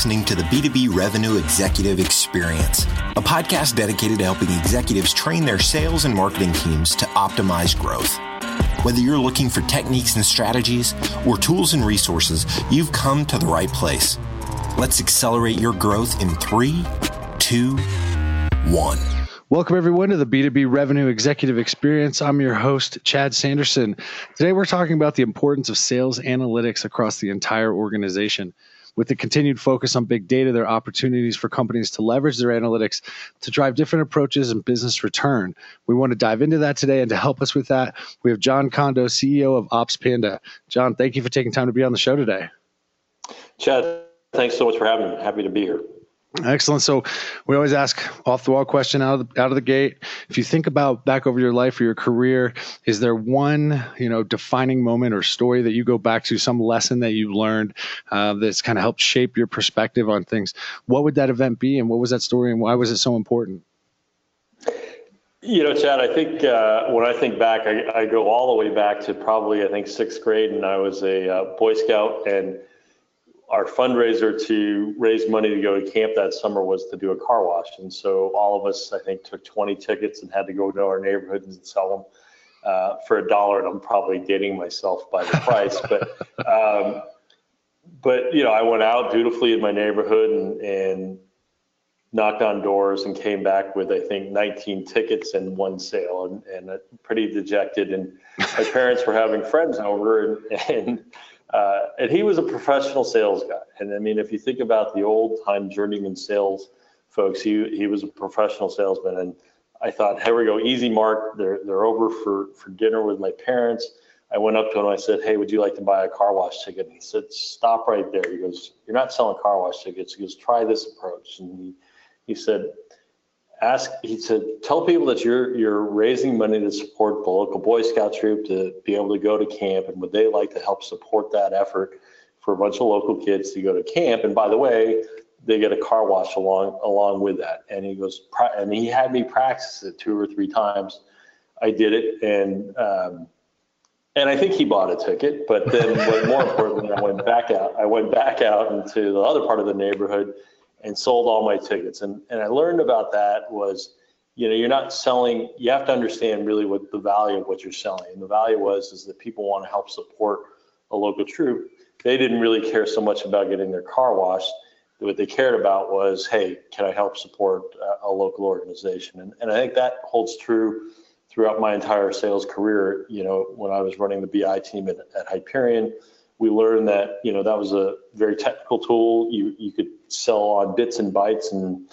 listening to the B2B Revenue Executive Experience, a podcast dedicated to helping executives train their sales and marketing teams to optimize growth. Whether you're looking for techniques and strategies or tools and resources, you've come to the right place. Let's accelerate your growth in three, two, one. Welcome, everyone, to the B2B Revenue Executive Experience. I'm your host, Chad Sanderson. Today, we're talking about the importance of sales analytics across the entire organization. With the continued focus on big data, there are opportunities for companies to leverage their analytics to drive different approaches and business return. We want to dive into that today, and to help us with that, we have Jon Kondo, CEO of Ops Panda. Jon, thank you for taking time to be on the show today. Chad, thanks so much for having me. Happy to be here. Excellent. So we always ask off the wall question out of the, out of the gate. If you think about back over your life or your career, is there one you know defining moment or story that you go back to, some lesson that you learned uh, that's kind of helped shape your perspective on things? What would that event be, and what was that story, and why was it so important? You know, Chad, I think uh, when I think back, I, I, go all the way back to probably I think sixth grade, and I was a uh, Boy Scout and our fundraiser to raise money to go to camp that summer was to do a car wash. And so all of us, I think, took 20 tickets and had to go to our neighborhoods and sell them uh, for a dollar. And I'm probably dating myself by the price, but um, but you know, I went out dutifully in my neighborhood and, and knocked on doors and came back with I think 19 tickets and one sale and, and pretty dejected. And my parents were having friends over and, and uh, and he was a professional sales guy. And I mean, if you think about the old time journeyman sales folks, he, he was a professional salesman. And I thought, here we go, easy mark. They're, they're over for, for dinner with my parents. I went up to him. I said, hey, would you like to buy a car wash ticket? And he said, stop right there. He goes, you're not selling car wash tickets. He goes, try this approach. And he, he said, ask he said tell people that you're you're raising money to support the local boy scout troop to be able to go to camp and would they like to help support that effort for a bunch of local kids to go to camp and by the way they get a car wash along along with that and he goes and he had me practice it two or three times i did it and um, and I think he bought a ticket, but then more importantly, I went back out. I went back out into the other part of the neighborhood and sold all my tickets. And, and I learned about that was, you know, you're not selling, you have to understand really what the value of what you're selling. And the value was, is that people want to help support a local troop. They didn't really care so much about getting their car washed. What they cared about was, hey, can I help support a, a local organization? And, and I think that holds true throughout my entire sales career. You know, when I was running the BI team at, at Hyperion, we learned that you know that was a very technical tool. You you could sell on bits and bytes and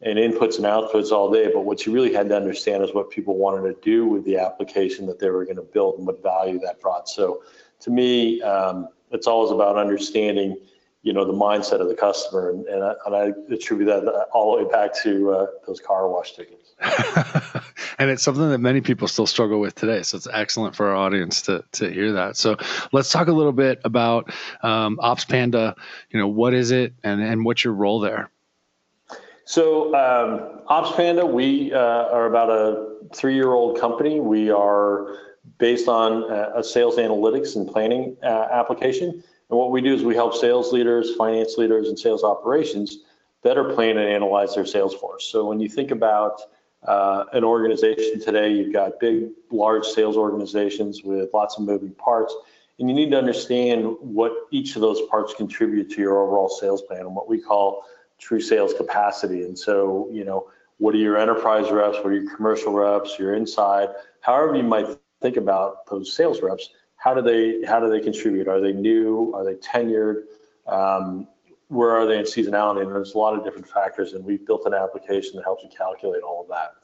and inputs and outputs all day, but what you really had to understand is what people wanted to do with the application that they were going to build and what value that brought. So, to me, um, it's always about understanding, you know, the mindset of the customer, and, and, I, and I attribute that all the way back to uh, those car wash tickets. and it's something that many people still struggle with today. So it's excellent for our audience to to hear that. So let's talk a little bit about um, OpsPanda. You know, what is it, and and what's your role there? So um, OpsPanda, we uh, are about a three-year-old company. We are based on a sales analytics and planning uh, application. And what we do is we help sales leaders, finance leaders, and sales operations better plan and analyze their sales force. So when you think about uh, an organization today, you've got big, large sales organizations with lots of moving parts, and you need to understand what each of those parts contribute to your overall sales plan and what we call true sales capacity. And so, you know, what are your enterprise reps? What are your commercial reps? Your inside, however you might think about those sales reps. How do they how do they contribute? Are they new? Are they tenured? Um, where are they in seasonality? And there's a lot of different factors, and we've built an application that helps you calculate all of that.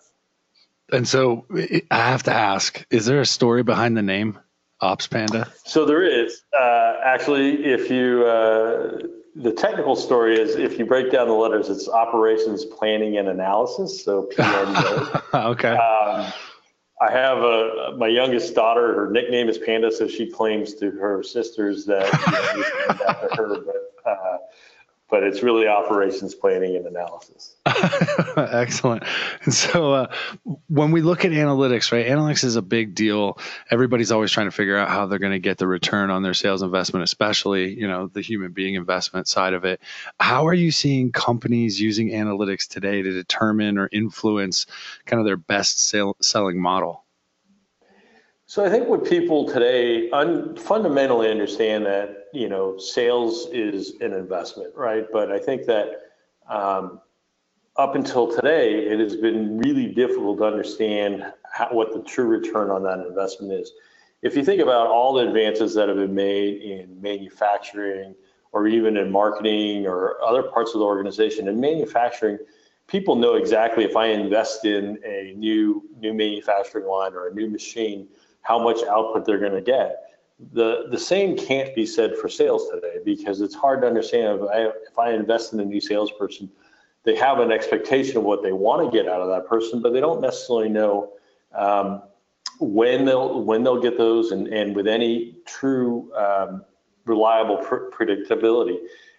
And so I have to ask: Is there a story behind the name OpsPanda? So there is. Uh, actually, if you uh, the technical story is if you break down the letters, it's operations planning and analysis. So PNA. okay. Um, I have a my youngest daughter. Her nickname is Panda, so she claims to her sisters that you know, after her. But uh, but it's really operations planning and analysis. Excellent. And so uh, when we look at analytics, right, analytics is a big deal. Everybody's always trying to figure out how they're going to get the return on their sales investment, especially, you know, the human being investment side of it. How are you seeing companies using analytics today to determine or influence kind of their best sale, selling model? So I think what people today un- fundamentally understand that you know sales is an investment, right? But I think that um, up until today, it has been really difficult to understand how, what the true return on that investment is. If you think about all the advances that have been made in manufacturing or even in marketing or other parts of the organization, in manufacturing, people know exactly if I invest in a new new manufacturing line or a new machine how much output they're going to get. The, the same can't be said for sales today because it's hard to understand if I, if I invest in a new salesperson, they have an expectation of what they want to get out of that person, but they don't necessarily know um, when they'll when they'll get those and, and with any true um, reliable pr- predictability.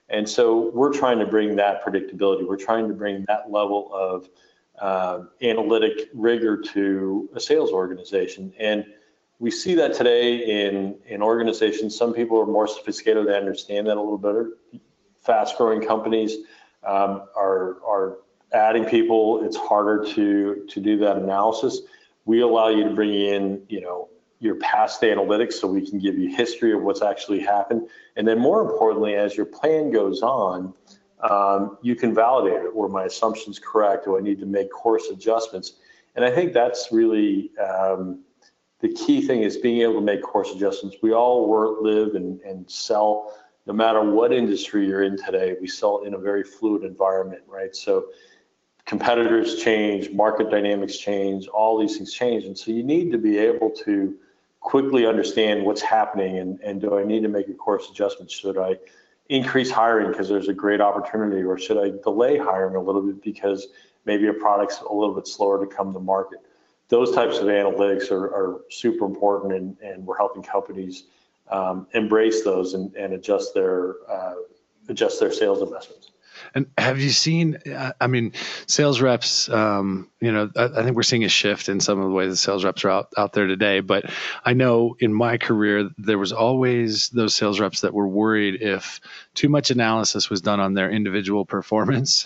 And so we're trying to bring that predictability. We're trying to bring that level of uh, analytic rigor to a sales organization. And we see that today in, in organizations. Some people are more sophisticated, they understand that a little better. Fast growing companies um, are, are adding people. It's harder to, to do that analysis. We allow you to bring in, you know, your past analytics so we can give you history of what's actually happened. And then more importantly, as your plan goes on, um, you can validate it. Were my assumptions correct? Do I need to make course adjustments? And I think that's really um, the key thing is being able to make course adjustments. We all work, live, and, and sell, no matter what industry you're in today, we sell in a very fluid environment, right? So competitors change, market dynamics change, all these things change. And so you need to be able to quickly understand what's happening and, and do I need to make a course adjustment? Should I increase hiring because there's a great opportunity or should I delay hiring a little bit because maybe a product's a little bit slower to come to market? Those types of analytics are, are super important and, and we're helping companies um, embrace those and, and adjust their uh, adjust their sales investments. And have you seen? I mean, sales reps. Um, you know, I, I, think we're seeing a shift in some of the ways the sales reps are out, out there today. But I know in my career there was always those sales reps that were worried if too much analysis was done on their individual performance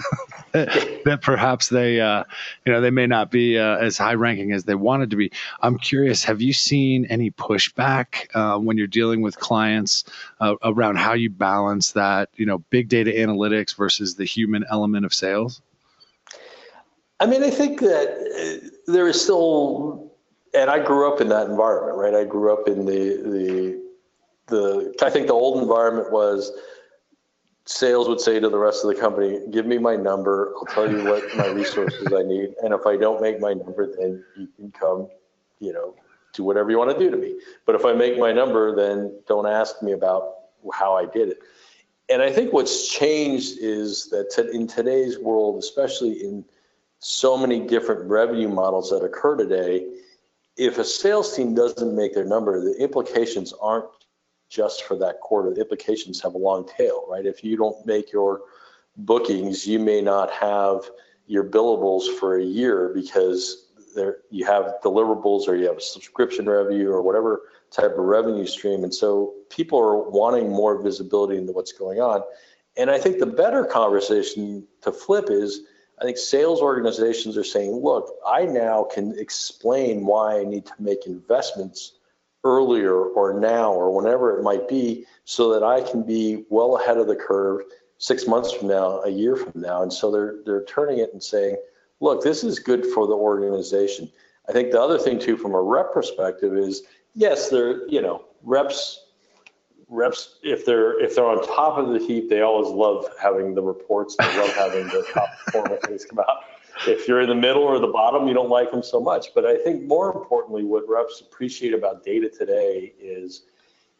that perhaps they, uh, you know, they may not be uh, as high ranking as they wanted to be. I'm curious, have you seen any pushback uh, when you're dealing with clients uh, around how you balance that, you know, big data analytics versus the human element of sales? I mean, I think that uh, there is still, and I grew up in that environment, right? I grew up in the the the. I think the old environment was sales would say to the rest of the company, give me my number. I'll tell you what my resources I need. And if I don't make my number, then you can come, you know, do whatever you want to do to me. But if I make my number, then don't ask me about how I did it. And I think what's changed is that in today's world, especially in so many different revenue models that occur today, if a sales team doesn't make their number, the implications aren't just for that quarter. The implications have a long tail, right? If you don't make your bookings, you may not have your billables for a year because there you have deliverables or you have a subscription revenue or whatever type of revenue stream. And so people are wanting more visibility into what's going on. And I think the better conversation to flip is I think sales organizations are saying, look, I now can explain why I need to make investments earlier or now or whenever it might be so that I can be well ahead of the curve six months from now, a year from now. And so they're they're turning it and saying, look, this is good for the organization. I think the other thing too, from a rep perspective, is yes, they're you know reps reps if they're if they're on top of the heap, they always love having the reports. They love having the top performance things come out if you're in the middle or the bottom, you don't like them so much. But I think more importantly, what reps appreciate about data today is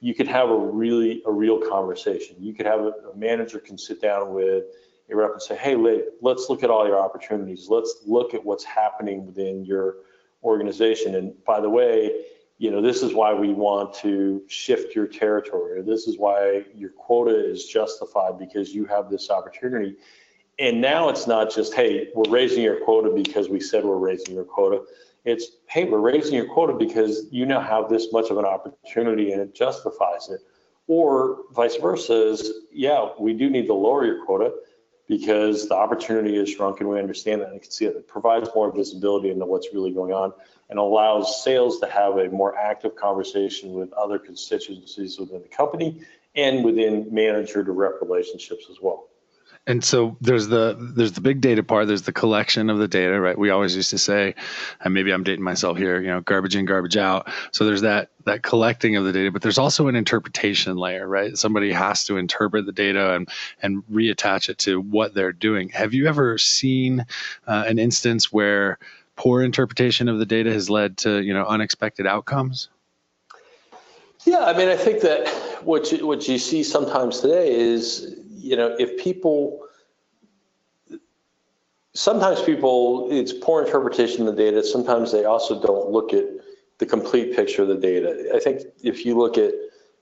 you could have a really a real conversation. You could have a, a manager can sit down with a rep and say, "Hey, let's look at all your opportunities. Let's look at what's happening within your organization." And by the way, you know, this is why we want to shift your territory, this is why your quota is justified because you have this opportunity. And now it's not just, hey, we're raising your quota because we said we're raising your quota. It's, hey, we're raising your quota because you now have this much of an opportunity and it justifies it. Or vice versa is, yeah, we do need to lower your quota because the opportunity is shrunk and we understand that and can see. It provides more visibility into what's really going on and allows sales to have a more active conversation with other constituencies within the company and within manager to rep relationships as well and so there's the there's the big data part there's the collection of the data right? We always used to say and maybe i'm dating myself here you know garbage in garbage out. So there's that that collecting of the data but there's also an interpretation layer right? Somebody has to interpret the data and and reattach it to what they're doing. Have you ever seen uh, an instance where poor interpretation of the data has led to you know unexpected outcomes? Yeah i mean i think that what you, what you see sometimes today is you know, if people, sometimes people, it's poor interpretation of the data. Sometimes they also don't look at the complete picture of the data. I think if you look at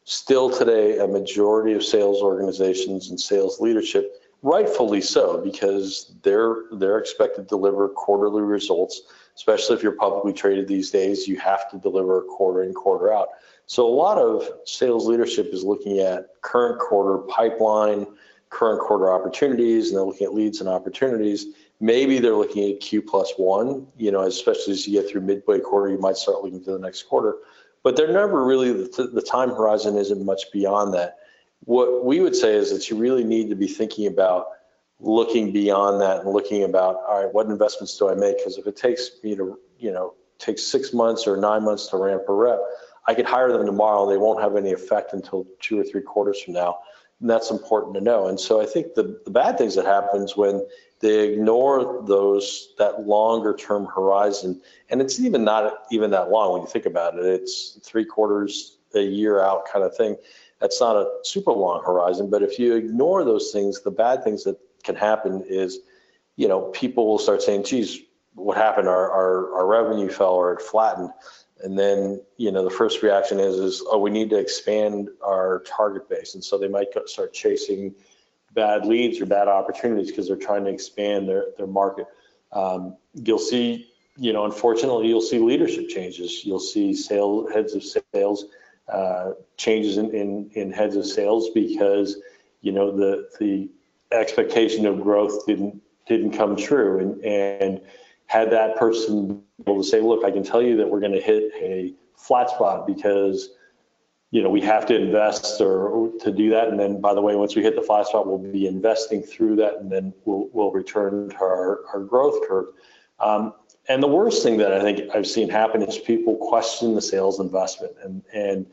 still today, a majority of sales organizations and sales leadership, rightfully so, because they're they're expected to deliver quarterly results. Especially if you're publicly traded these days, you have to deliver quarter in, quarter out. So a lot of sales leadership is looking at current quarter pipeline, current quarter opportunities and they're looking at leads and opportunities. Maybe they're looking at Q plus one, you know, especially as you get through midway quarter, you might start looking to the next quarter. But they're never really, the the time horizon isn't much beyond that. What we would say is that you really need to be thinking about looking beyond that and looking about, all right, what investments do I make? Because if it takes me to, you know, takes six months or nine months to ramp a rep, I could hire them tomorrow. They won't have any effect until two or three quarters from now. That's important to know. And so I think the, the bad things that happens when they ignore those that longer term horizon, and it's even not even that long when you think about it. It's three quarters a year out kind of thing. That's not a super long horizon. But if you ignore those things, the bad things that can happen is, you know, people will start saying, geez, what happened? Our, our, our revenue fell or it flattened and then you know the first reaction is is oh we need to expand our target base. And so they might start chasing bad leads or bad opportunities because they're trying to expand their, their market. Um, you'll see you know unfortunately you'll see leadership changes. You'll see sales heads of sales uh, changes in, in in heads of sales because you know the the expectation of growth didn't didn't come true. And and had that person able to say, look, I can tell you that we're going to hit a flat spot because you know we have to invest or, or, to do that. And then by the way once we hit the flat spot we'll be investing through that and then we'll, we'll return to our, our growth curve. Um, and the worst thing that i think i've seen happen is people question the sales investment. And and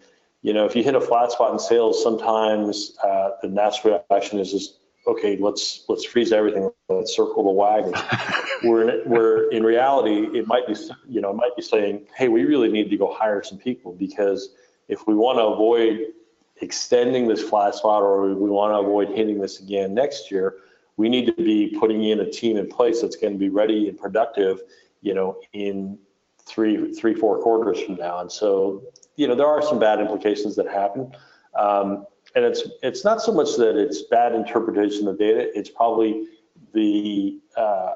you know if you hit a flat spot in sales sometimes uh, the natural reaction is just okay, let's let's freeze everything, let's circle the wagon. where where in reality, it might be you know it might be saying, hey, we really need to go hire some people because if we want to avoid extending this flat spot or we want to avoid hitting this again next year, we need to be putting in a team in place that's going to be ready and productive, you know, in three three four quarters from now. And so you know there are some bad implications that happen. Um, and it's it's not so much that it's bad interpretation of data. It's probably the uh,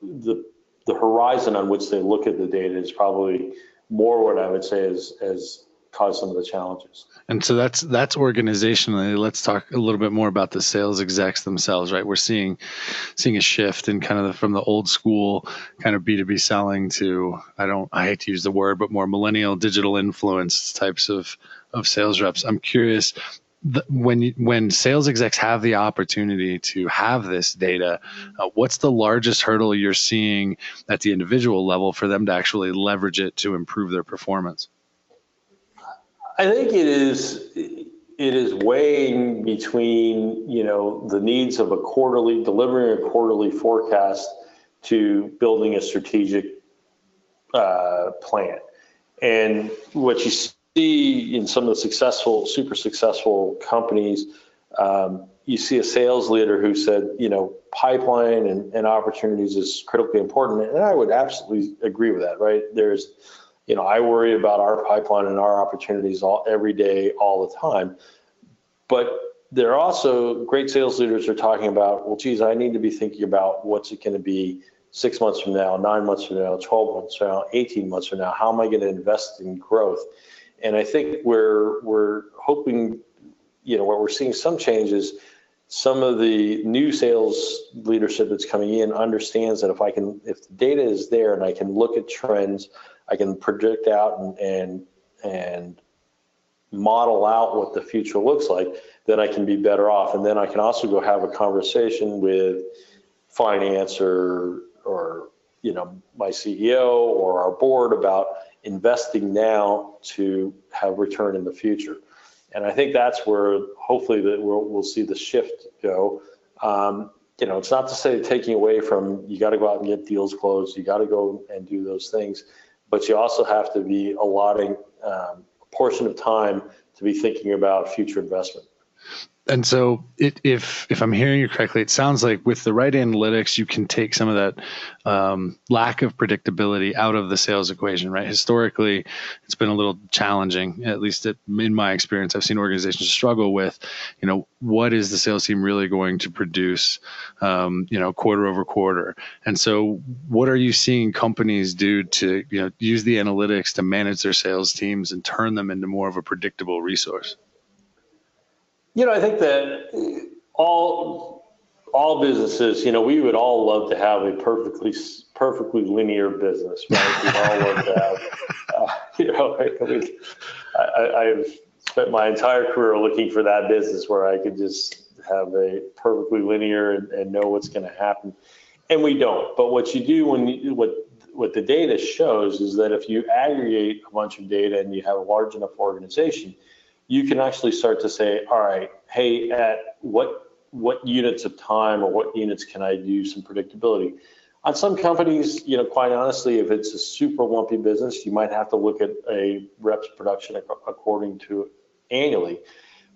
the the horizon on which they look at the data is probably more what I would say is has caused some of the challenges. And so that's that's organizationally. Let's talk a little bit more about the sales execs themselves, right? We're seeing seeing a shift in kind of the, from the old school kind of B two B selling to I don't I hate to use the word, but more millennial digital influence types of of sales reps. I'm curious the, when when sales execs have the opportunity to have this data, uh, what's the largest hurdle you're seeing at the individual level for them to actually leverage it to improve their performance? I think it is it is weighing between you know the needs of a quarterly delivering a quarterly forecast to building a strategic uh, plan, and what you see in some of the successful, super successful companies, um, you see a sales leader who said, you know, pipeline and, and opportunities is critically important. And I would absolutely agree with that, right? There's you know, I worry about our pipeline and our opportunities all every day, all the time. But there are also great sales leaders are talking about, well, geez, I need to be thinking about what's it going to be six months from now, nine months from now, 12 months from now, 18 months from now. How am I going to invest in growth? And I think we're we're hoping, you know, what we're seeing some changes. Some of the new sales leadership that's coming in understands that if I can, if the data is there and I can look at trends, I can predict out and and and model out what the future looks like, then I can be better off. And then I can also go have a conversation with finance or or you know my CEO or our board about investing now to have return in the future. And I think that's where hopefully that we'll, we'll see the shift go. Um, you know, it's not to say taking away from you got to go out and get deals closed, you got to go and do those things, but you also have to be allotting um, a portion of time to be thinking about future investment. And so, it, if if I'm hearing you correctly, it sounds like with the right analytics, you can take some of that um, lack of predictability out of the sales equation. Right? Historically, it's been a little challenging. At least it, in my experience, I've seen organizations struggle with, you know, what is the sales team really going to produce, um, you know, quarter over quarter. And so, what are you seeing companies do to, you know, use the analytics to manage their sales teams and turn them into more of a predictable resource? You know, I think that all all businesses, you know, we would all love to have a perfectly perfectly linear business, right? We'd all love to have, uh, you know, I, have spent my entire career looking for that business where I could just have a perfectly linear and, and know what's going to happen, and we don't. But what you do when you, what what the data shows is that if you aggregate a bunch of data and you have a large enough organization, you can actually start to say, all right, hey, at what what units of time or what units can I do some predictability? On some companies, you know, quite honestly, if it's a super lumpy business, you might have to look at a reps production according to annually.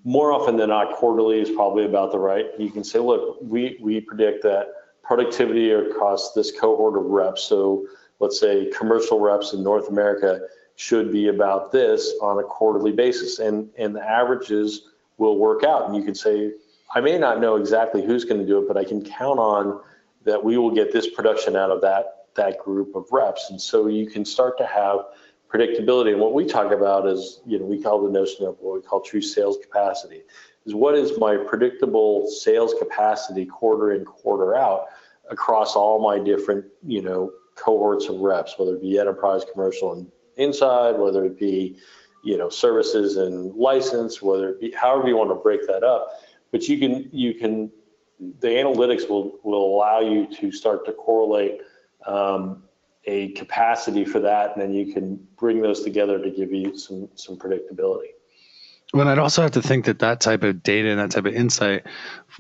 More often than not, quarterly is probably about the right. You can say, look, we we predict that productivity across this cohort of reps. So let's say commercial reps in North America should be about this on a quarterly basis. And, and the averages will work out. And you can say, I may not know exactly who's going to do it, but I can count on that we will get this production out of that, that group of reps. And so you can start to have predictability. And what we talk about is, you know, we call the notion of what we call true sales capacity is what is my predictable sales capacity quarter in, quarter out across all my different, you know, cohorts of reps, whether it be enterprise, commercial, and inside, whether it be you know services and license, whether it be however you want to break that up. But you can you can the analytics will will allow you to start to correlate um, a capacity for that, and then you can bring those together to give you some some predictability. Well, I'd also have to think that that type of data and that type of insight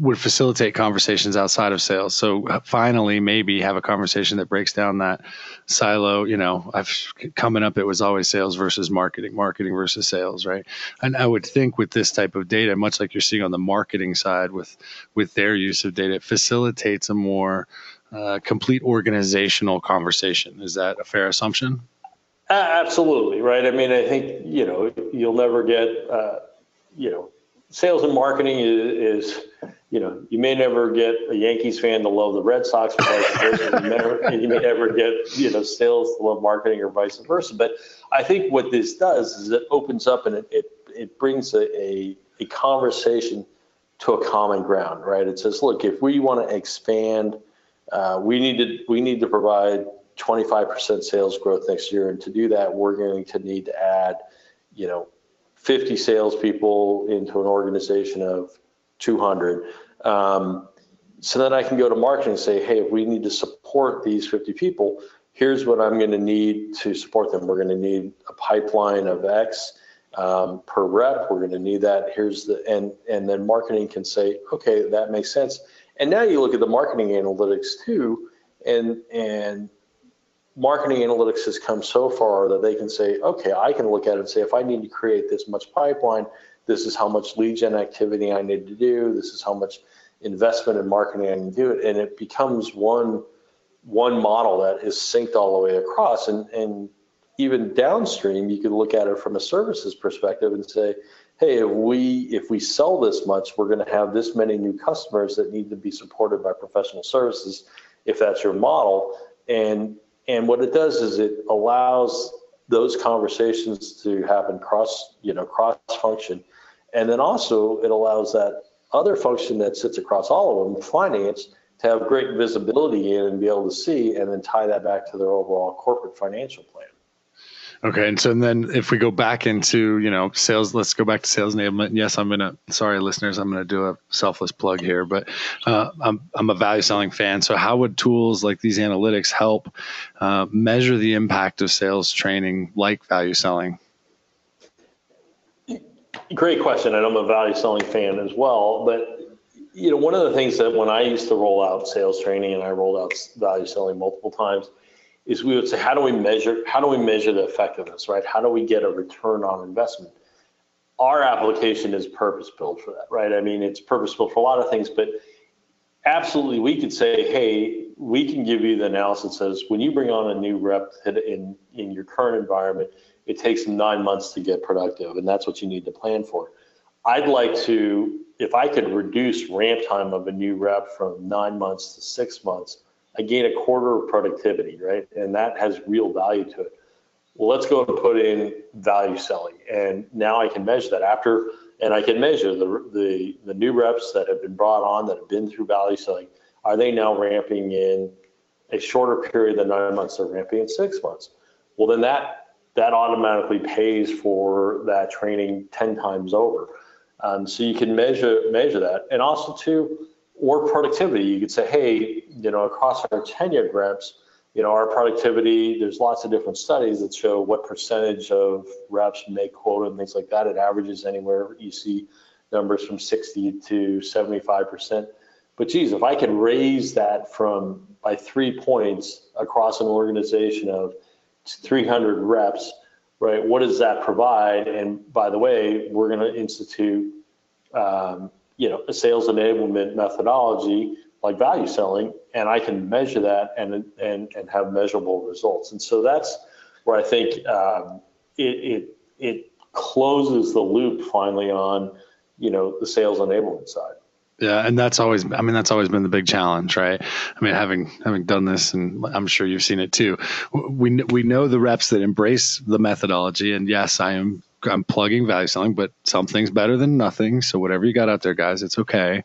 would facilitate conversations outside of sales. So uh, finally, maybe have a conversation that breaks down that silo. You know, I've coming up, it was always sales versus marketing, marketing versus sales, right? And I would think with this type of data, much like you're seeing on the marketing side with with their use of data, it facilitates a more uh, complete organizational conversation. Is that a fair assumption? Absolutely, right? I mean, I think, you know, you'll never get, uh, you know, sales and marketing is, is, you know, you may never get a Yankees fan to love the Red Sox, versa. You, never, you may never get, you know, sales to love marketing or vice versa. But I think what this does is it opens up and it, it, it brings a, a, a conversation to a common ground, right? It says, look, if we want to expand, uh, we need to we need to provide 25% sales growth next year. And to do that, we're going to need to add, you know, 50 salespeople into an organization of 200. Um, so then I can go to marketing and say, hey, if we need to support these 50 people, here's what I'm going to need to support them. We're going to need a pipeline of X um, per rep. We're going to need that. Here's the and and then marketing can say, okay, that makes sense. And now you look at the marketing analytics too, and and marketing analytics has come so far that they can say, okay, I can look at it and say, if I need to create this much pipeline, this is how much lead gen activity I need to do. This is how much investment in marketing I can do it. And it becomes one, one model that is synced all the way across. And, and even downstream, you could look at it from a services perspective and say, hey, if we if we sell this much, we're going to have this many new customers that need to be supported by professional services, if that's your model. And and what it does is it allows those conversations to happen cross you know cross function, and then also it allows that other function that sits across all of them, finance, to have great visibility in and be able to see, and then tie that back to their overall corporate financial plan. Okay, and so then if we go back into you know sales, let's go back to sales enablement. Yes, I'm gonna. Sorry, listeners, I'm gonna do a selfless plug here, but uh, I'm I'm a value selling fan. So how would tools like these analytics help uh, measure the impact of sales training, like value selling? Great question, and I'm a value selling fan as well. But you know, one of the things that when I used to roll out sales training and I rolled out value selling multiple times is we would say, how do we measure, how do we measure the effectiveness, right? How do we get a return on investment? Our application is purpose built for that, right? I mean, it's purpose built for a lot of things, but absolutely we could say, hey, we can give you the analysis that says when you bring on a new rep in, in your current environment, it takes nine months to get productive, and that's what you need to plan for. I'd like to, if I could reduce ramp time of a new rep from nine months to six months, I gain a quarter of productivity, right? And that has real value to it. Well, let's go and put in value selling. And now I can measure that after, and I can measure the, the, the new reps that have been brought on that have been through value selling. Are they now ramping in a shorter period than nine months? They're ramping in six months. Well, then that, that automatically pays for that training 10 times over. Um, so you can measure, measure that. And also too, or productivity. You could say, hey, you know, across our tenured reps, you know, our productivity, there's lots of different studies that show what percentage of reps make quota and things like that. It averages anywhere you see numbers from 60 to 75%. But geez, if I could raise that from by three points across an organization of 300 reps, right? What does that provide? And by the way, we're going to institute um, you know, a sales enablement methodology like value selling, and I can measure that and and and have measurable results. And so that's where I think um, it it it closes the loop finally on you know the sales enablement side. Yeah, and that's always I mean that's always been the big challenge, right? I mean having having done this and I'm sure you've seen it too. We we know the reps that embrace the methodology and yes, I am I'm plugging value selling, but something's better than nothing. So whatever you got out there, guys, it's okay.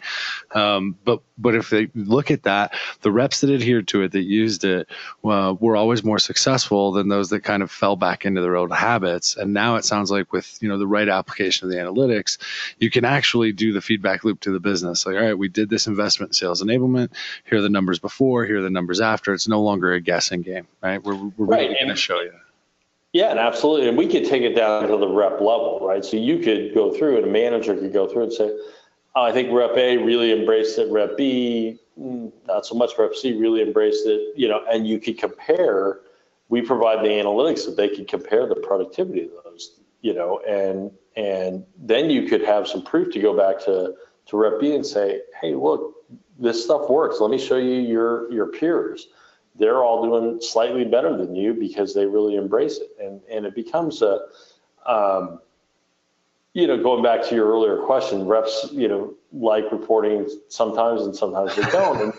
Um, but but if they look at that, the reps that adhered to it, that used it, uh, were always more successful than those that kind of fell back into their old habits. And now it sounds like with you know the right application of the analytics, you can actually do the feedback loop to the business. Like, all right, we did this investment in sales enablement. Here are the numbers before. Here are the numbers after. It's no longer a guessing game, right? We're, we're right. really going to show you. Yeah, and absolutely. And we could take it down to the rep level, right? So you could go through and a manager could go through and say, oh, I think rep A really embraced it, rep B, mm, not so much, rep C really embraced it, you know, and you could compare, we provide the analytics that they could compare the productivity of those, you know, and and then you could have some proof to go back to, to rep B and say, hey, look, this stuff works. Let me show you your your peers they're all doing slightly better than you because they really embrace it. And, and it becomes a, um, you know, going back to your earlier question, reps, you know, like reporting sometimes and sometimes they don't. and,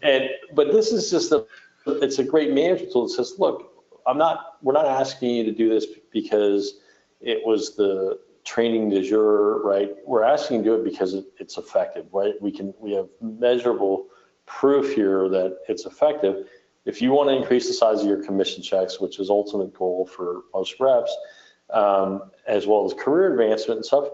and, but this is just a, it's a great management tool that says, look, I'm not, we're not asking you to do this because it was the training de jour, right? We're asking you to do it because it, it's effective, right? We can, we have measurable proof here that it's effective if you want to increase the size of your commission checks, which is ultimate goal for most reps, um, as well as career advancement and stuff,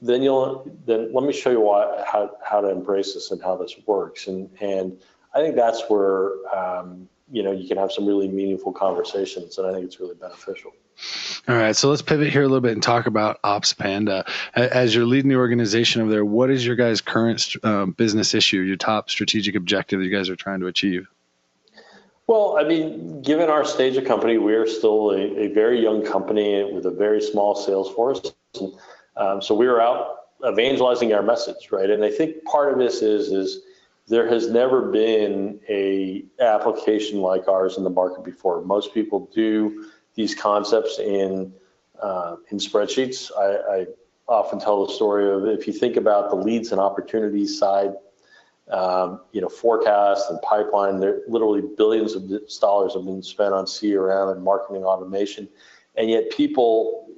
then you'll then let me show you why how how to embrace this and how this works. And and I think that's where um, you know you can have some really meaningful conversations, and I think it's really beneficial. All right, so let's pivot here a little bit and talk about OpsPanda. As you're leading the organization over there, what is your guys' current um, business issue, your top strategic objective that you guys are trying to achieve? Well, I mean, given our stage of company, we are still a, a very young company with a very small sales force. And, um, so we are out evangelizing our message, right? And I think part of this is is there has never been a application like ours in the market before. Most people do these concepts in uh, in spreadsheets. I, I, often tell the story of if you think about the leads and opportunities side, um, you know, forecast and pipeline, there literally billions of dollars have been spent on CRM and marketing automation, and yet people,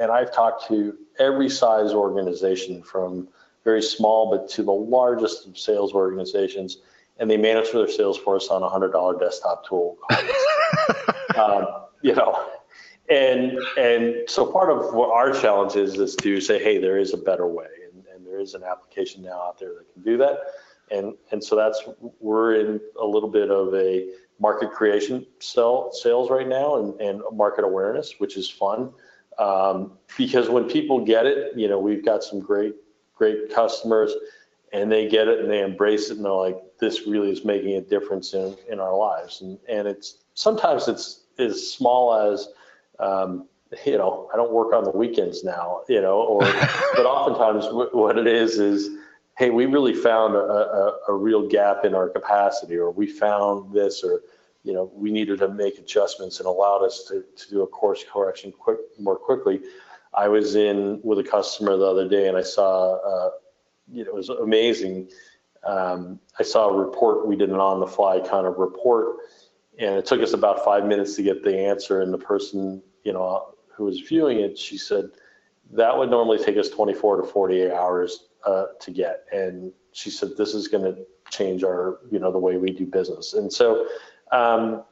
and I've talked to every size organization from very small but to the largest of sales organizations, and they manage their sales force on a hundred dollar desktop tool. um, you know, and and so part of what our challenge is is to say, hey, there is a better way, and, and there is an application now out there that can do that, and and so that's we're in a little bit of a market creation sell, sales right now and, and market awareness, which is fun. Um, because when people get it, you know, we've got some great, great customers and they get it and they embrace it and they're like, this really is making a difference in, in our lives. And, and it's sometimes it's as small as, um, you know, I don't work on the weekends now, you know, or, but oftentimes what it is is, hey, we really found a, a, a real gap in our capacity, or we found this, or you know, we needed to make adjustments and allowed us to, to do a course correction quick more quickly. I was in with a customer the other day and I saw, uh, you know, it was amazing. Um, I saw a report. We did an on the fly kind of report and it took us about five minutes to get the answer. And the person, you know, who was viewing it, she said, that would normally take us 24 to 48 hours uh, to get. And she said, this is going to change our, you know, the way we do business. And so um,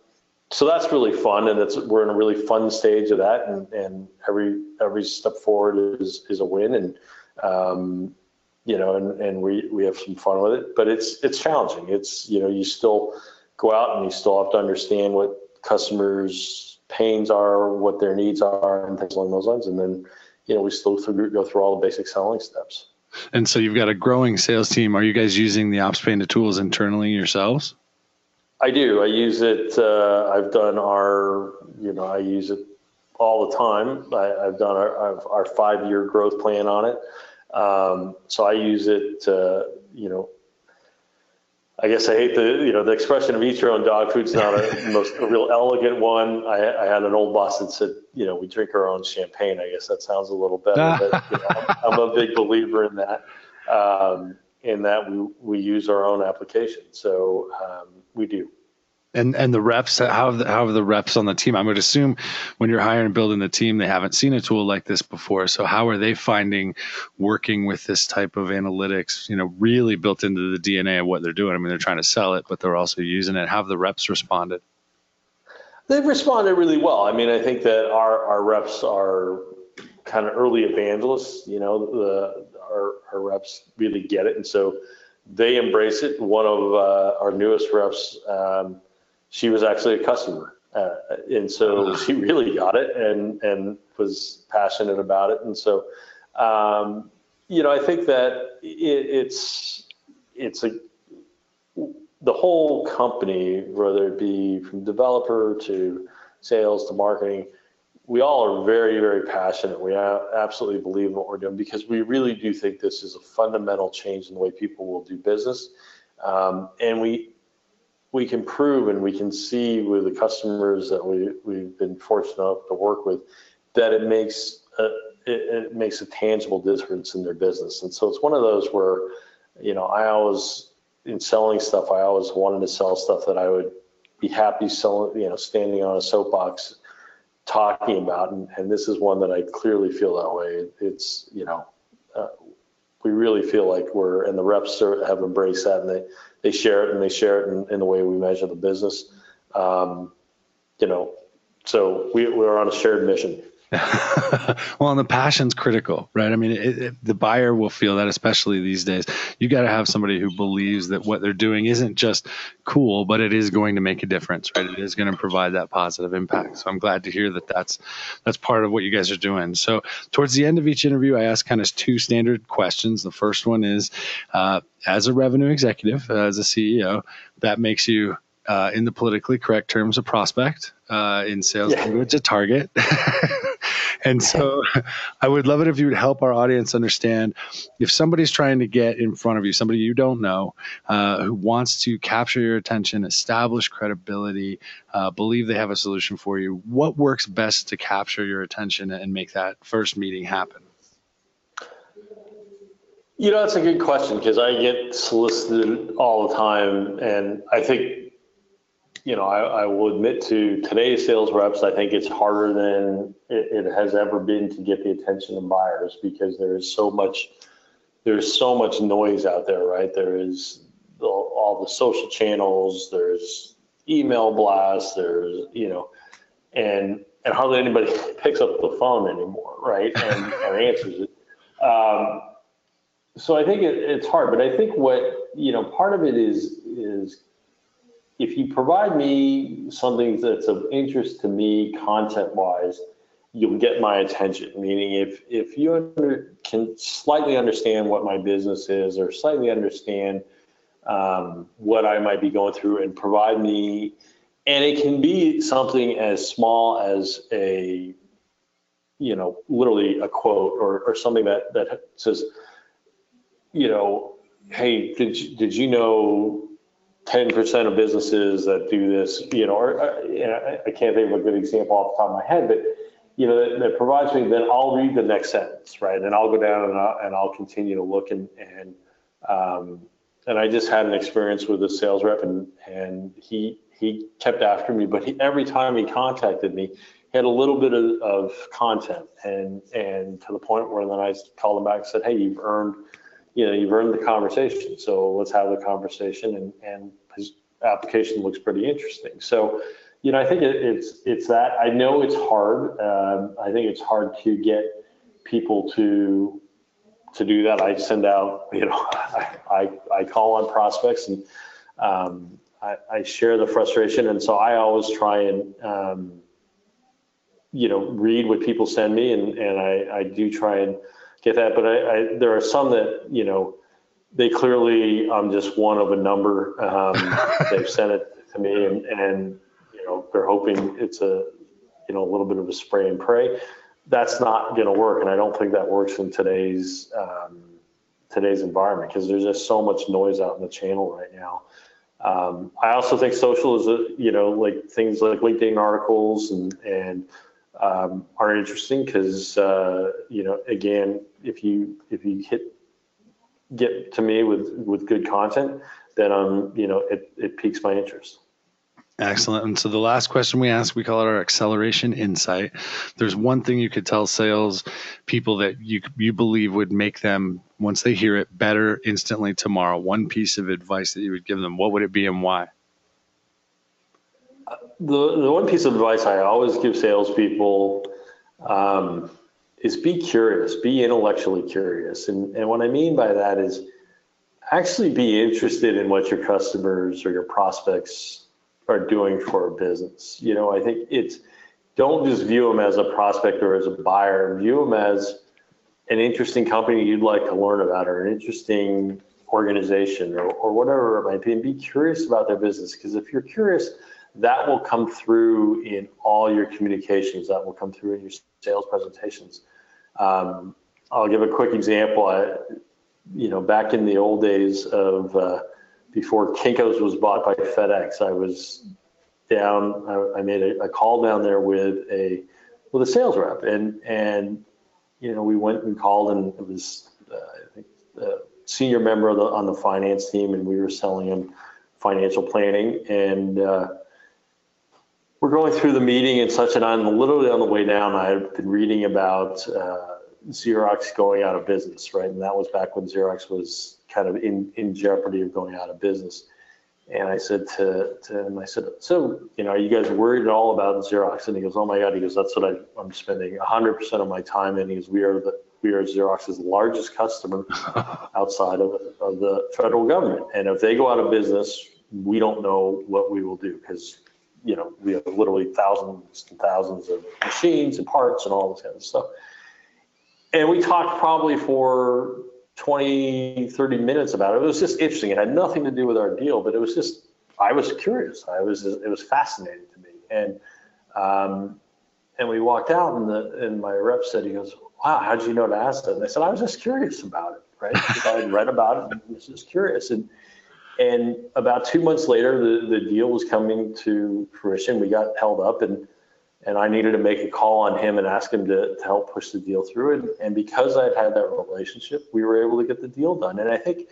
so that's really fun, and it's we're in a really fun stage of that, and, and every every step forward is is a win, and um, you know, and, and we we have some fun with it, but it's it's challenging. It's you know, you still go out and you still have to understand what customers' pains are, what their needs are, and things along those lines, and then you know, we still go through all the basic selling steps. And so you've got a growing sales team. Are you guys using the OpsPanda tools internally yourselves? I do. I use it. Uh, I've done our, you know, I use it all the time. I, have done our, our five year growth plan on it. Um, so I use it, uh, you know, I guess I hate the, you know, the expression of eat your own dog food's not a most a real elegant one. I, I, had an old boss that said, you know, we drink our own champagne. I guess that sounds a little better, but you know, I'm, I'm, a big believer in that. Um, in that we, we use our own application. So um, we do. And and the reps, how have the, how have the reps on the team? I would assume when you're hiring and building the team, they haven't seen a tool like this before. So how are they finding working with this type of analytics? You know, really built into the DNA of what they're doing. I mean, they're trying to sell it, but they're also using it. How have the reps responded? They've responded really well. I mean, I think that our our reps are kind of early evangelists. You know, the our, our reps really get it, and so they embrace it. One of uh, our newest reps, um, she was actually a customer, uh, and so she really got it and and was passionate about it. And so, um, you know, I think that it, it's it's a the whole company, whether it be from developer to sales to marketing, we all are very, very passionate. We absolutely believe in what we're doing because we really do think this is a fundamental change in the way people will do business. Um, and we we can prove and we can see with the customers that we we've been fortunate enough to work with that it makes a, it, it makes a tangible difference in their business. And so it's one of those where, you know, I always in selling stuff, I always wanted to sell stuff that I would be happy selling, you know, standing on a soapbox talking about, and, and this is one that I clearly feel that way. It's you know, uh, we really feel like we're, and the reps are, have embraced that, and they they share it, and they share it in, in the way we measure the business. Um, you know, so we we're on a shared mission. well, and the passion's critical, right? I mean, it, it, the buyer will feel that, especially these days. You got to have somebody who believes that what they're doing isn't just cool, but it is going to make a difference, right? It is going to provide that positive impact. So I'm glad to hear that that's that's part of what you guys are doing. So towards the end of each interview, I ask kind of two standard questions. The first one is, uh, as a revenue executive, uh, as a CEO, that makes you uh, in the politically correct terms, a prospect uh, in sales yeah. language, a target. And so I would love it if you would help our audience understand if somebody's trying to get in front of you, somebody you don't know, uh, who wants to capture your attention, establish credibility, uh, believe they have a solution for you, what works best to capture your attention and make that first meeting happen? You know, that's a good question because I get solicited all the time. And I think, you know, I, I, will admit to today's sales reps, I think it's harder than it, it has ever been to get the attention of buyers because there is so much, there's so much noise out there, right? There is all, the social channels, there's email blasts, there's, you know, and, and hardly anybody picks up the phone anymore, right? And, and answers it. Um, so I think it, it's hard, but I think what you know part of it is is if you provide me something that's of interest to me content wise, you'll get my attention. Meaning, if if you under, can slightly understand what my business is or slightly understand um, what I might be going through and provide me, and it can be something as small as a you know literally a quote or, or something that that says you know, hey, did did you know 10% of businesses that do this, you know, or, uh, I, I can't think of a good example off the top of my head, but you know, that, that, provides me, then I'll read the next sentence, right? And I'll go down and I'll, and I'll continue to look and, and, um, and I just had an experience with a sales rep and, and he, he kept after me, but he, every time he contacted me, he had a little bit of, of content and, and to the point where then I called him back and said, Hey, you've earned, you know, you've earned the conversation. So let's have the conversation. And, and his application looks pretty interesting. So, you know, I think it, it's it's that. I know it's hard. Um, I think it's hard to get people to to do that. I send out, you know, I I, I call on prospects and um, I, I, share the frustration. And so I always try and um, you know read what people send me, and and I I do try and get that. But I, I, there are some that you know they clearly I'm just one of a number. Um, they've sent it to me, and, and you know they're hoping it's a you know a little bit of a spray and pray. That's not going to work, and I don't think that works in today's um, today's environment because there's just so much noise out in the channel right now. Um, I also think social is a you know like things like LinkedIn articles and and um, are interesting because uh, you know again if you if you hit get to me with with good content then um you know it, it piques my interest. Excellent. And so the last question we ask we call it our acceleration insight. There's one thing you could tell sales people that you you believe would make them once they hear it better instantly tomorrow. One piece of advice that you would give them what would it be and why? The, the one piece of advice I always give salespeople um, is be curious, be intellectually curious. And, and what I mean by that is actually be interested in what your customers or your prospects are doing for a business. You know, I think it's don't just view them as a prospect or as a buyer, view them as an interesting company you'd like to learn about or an interesting organization or, or whatever it might be and be curious about their business. Because if you're curious, that will come through in all your communications. That will come through in your sales presentations. Um, I'll give a quick example. I, you know, back in the old days of uh, before Kinko's was bought by FedEx, I was down. I, I made a, a, call down there with a with a sales rep, and and you know we went and called, and it was uh, I think the senior member the, on the finance team, and we were selling him financial planning, and uh, we're going through the meeting and such, and I'm literally on the way down. I had been reading about uh, Xerox going out of business, right? And that was back when Xerox was kind of in, in jeopardy of going out of business. And I said to, to him, I said, so, you know, are you guys worried at all about Xerox? And he goes, oh my God. He goes, that's what I, I'm spending 100% of my time in. He goes, we are the, we are Xerox's largest customer outside of, of the federal government. And if they go out of business, we don't know what we will do because you know, we have literally thousands and thousands of machines and parts and all this kind of stuff. And we talked probably for 20, 30 minutes about it. It was just interesting. It had nothing to do with our deal, but it was just, I was curious. I was, it was fascinating to me. And, um, and we walked out, and the and my rep said, he goes, "Wow, how did you know to ask that?" And I said, "I was just curious about it, right? I had read about it and was just curious." And and about two months later, the, the deal was coming to fruition. We got held up, and and I needed to make a call on him and ask him to, to help push the deal through. And, and because I'd had that relationship, we were able to get the deal done. And I think,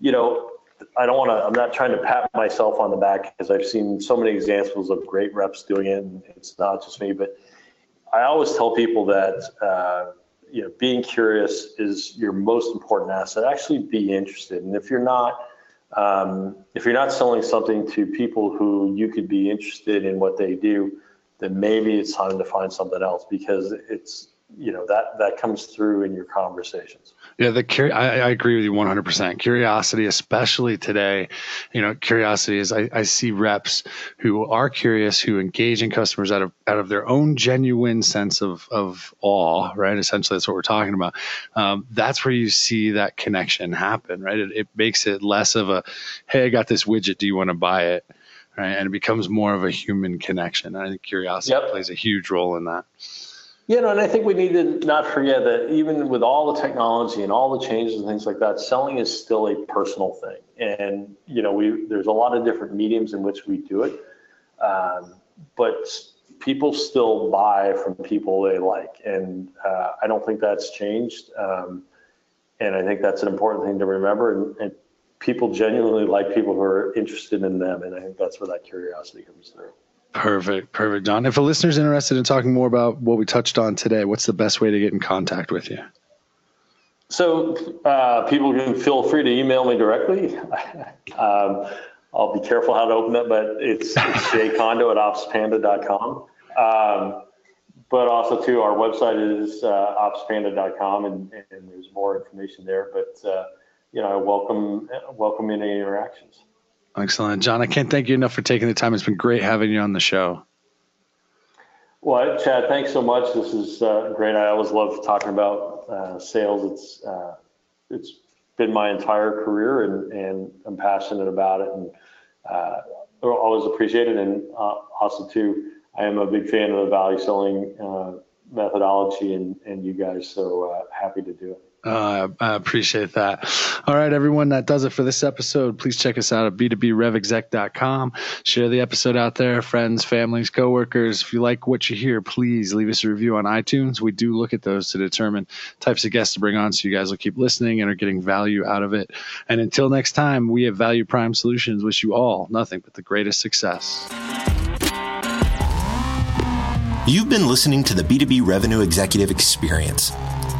you know, I don't want to, I'm not trying to pat myself on the back because I've seen so many examples of great reps doing it. And it's not just me, but I always tell people that, uh, you know, being curious is your most important asset. Actually be interested. And if you're not, um, if you're not selling something to people who you could be interested in what they do, then maybe it's time to find something else because it's you know that that comes through in your conversations yeah the cur- I, I agree with you 100% curiosity especially today you know curiosity is I, I see reps who are curious who engage in customers out of out of their own genuine sense of of awe right essentially that's what we're talking about um, that's where you see that connection happen right it, it makes it less of a hey i got this widget do you want to buy it right? And it becomes more of a human connection. I think curiosity yep. plays a huge role in that. Yeah, know, and I think we need to not forget that even with all the technology and all the changes and things like that, selling is still a personal thing. And you know, we there's a lot of different mediums in which we do it, um, but people still buy from people they like, and uh, I don't think that's changed. Um, and I think that's an important thing to remember. And, and people genuinely like people who are interested in them. And I think that's where that curiosity comes through. Perfect. Perfect, Jon. If a listener's interested in talking more about what we touched on today, what's the best way to get in contact with you? So uh, people can feel free to email me directly. um, I'll be careful how to open it, but it's, it's jkondo at opspanda.com. Um, but also too, our website is uh, opspanda.com and, and there's more information there. But uh, you know, I welcome welcome any interactions. Excellent, Jon. I can't thank you enough for taking the time. It's been great having you on the show. Well, Chad, thanks so much. This is uh, great. I always love talking about uh, sales. It's uh, it's been my entire career, and and I'm passionate about it, and uh, always appreciate it. And uh, also too, I am a big fan of the value selling uh, methodology, and and you guys. So happy to do it. Uh, I appreciate that. All right, everyone, that does it for this episode. Please check us out at b2brevexec.com. Share the episode out there, friends, families, coworkers. If you like what you hear, please leave us a review on iTunes. We do look at those to determine types of guests to bring on so you guys will keep listening and are getting value out of it. And until next time, we at Value Prime Solutions wish you all nothing but the greatest success. You've been listening to the B2B Revenue Executive Experience.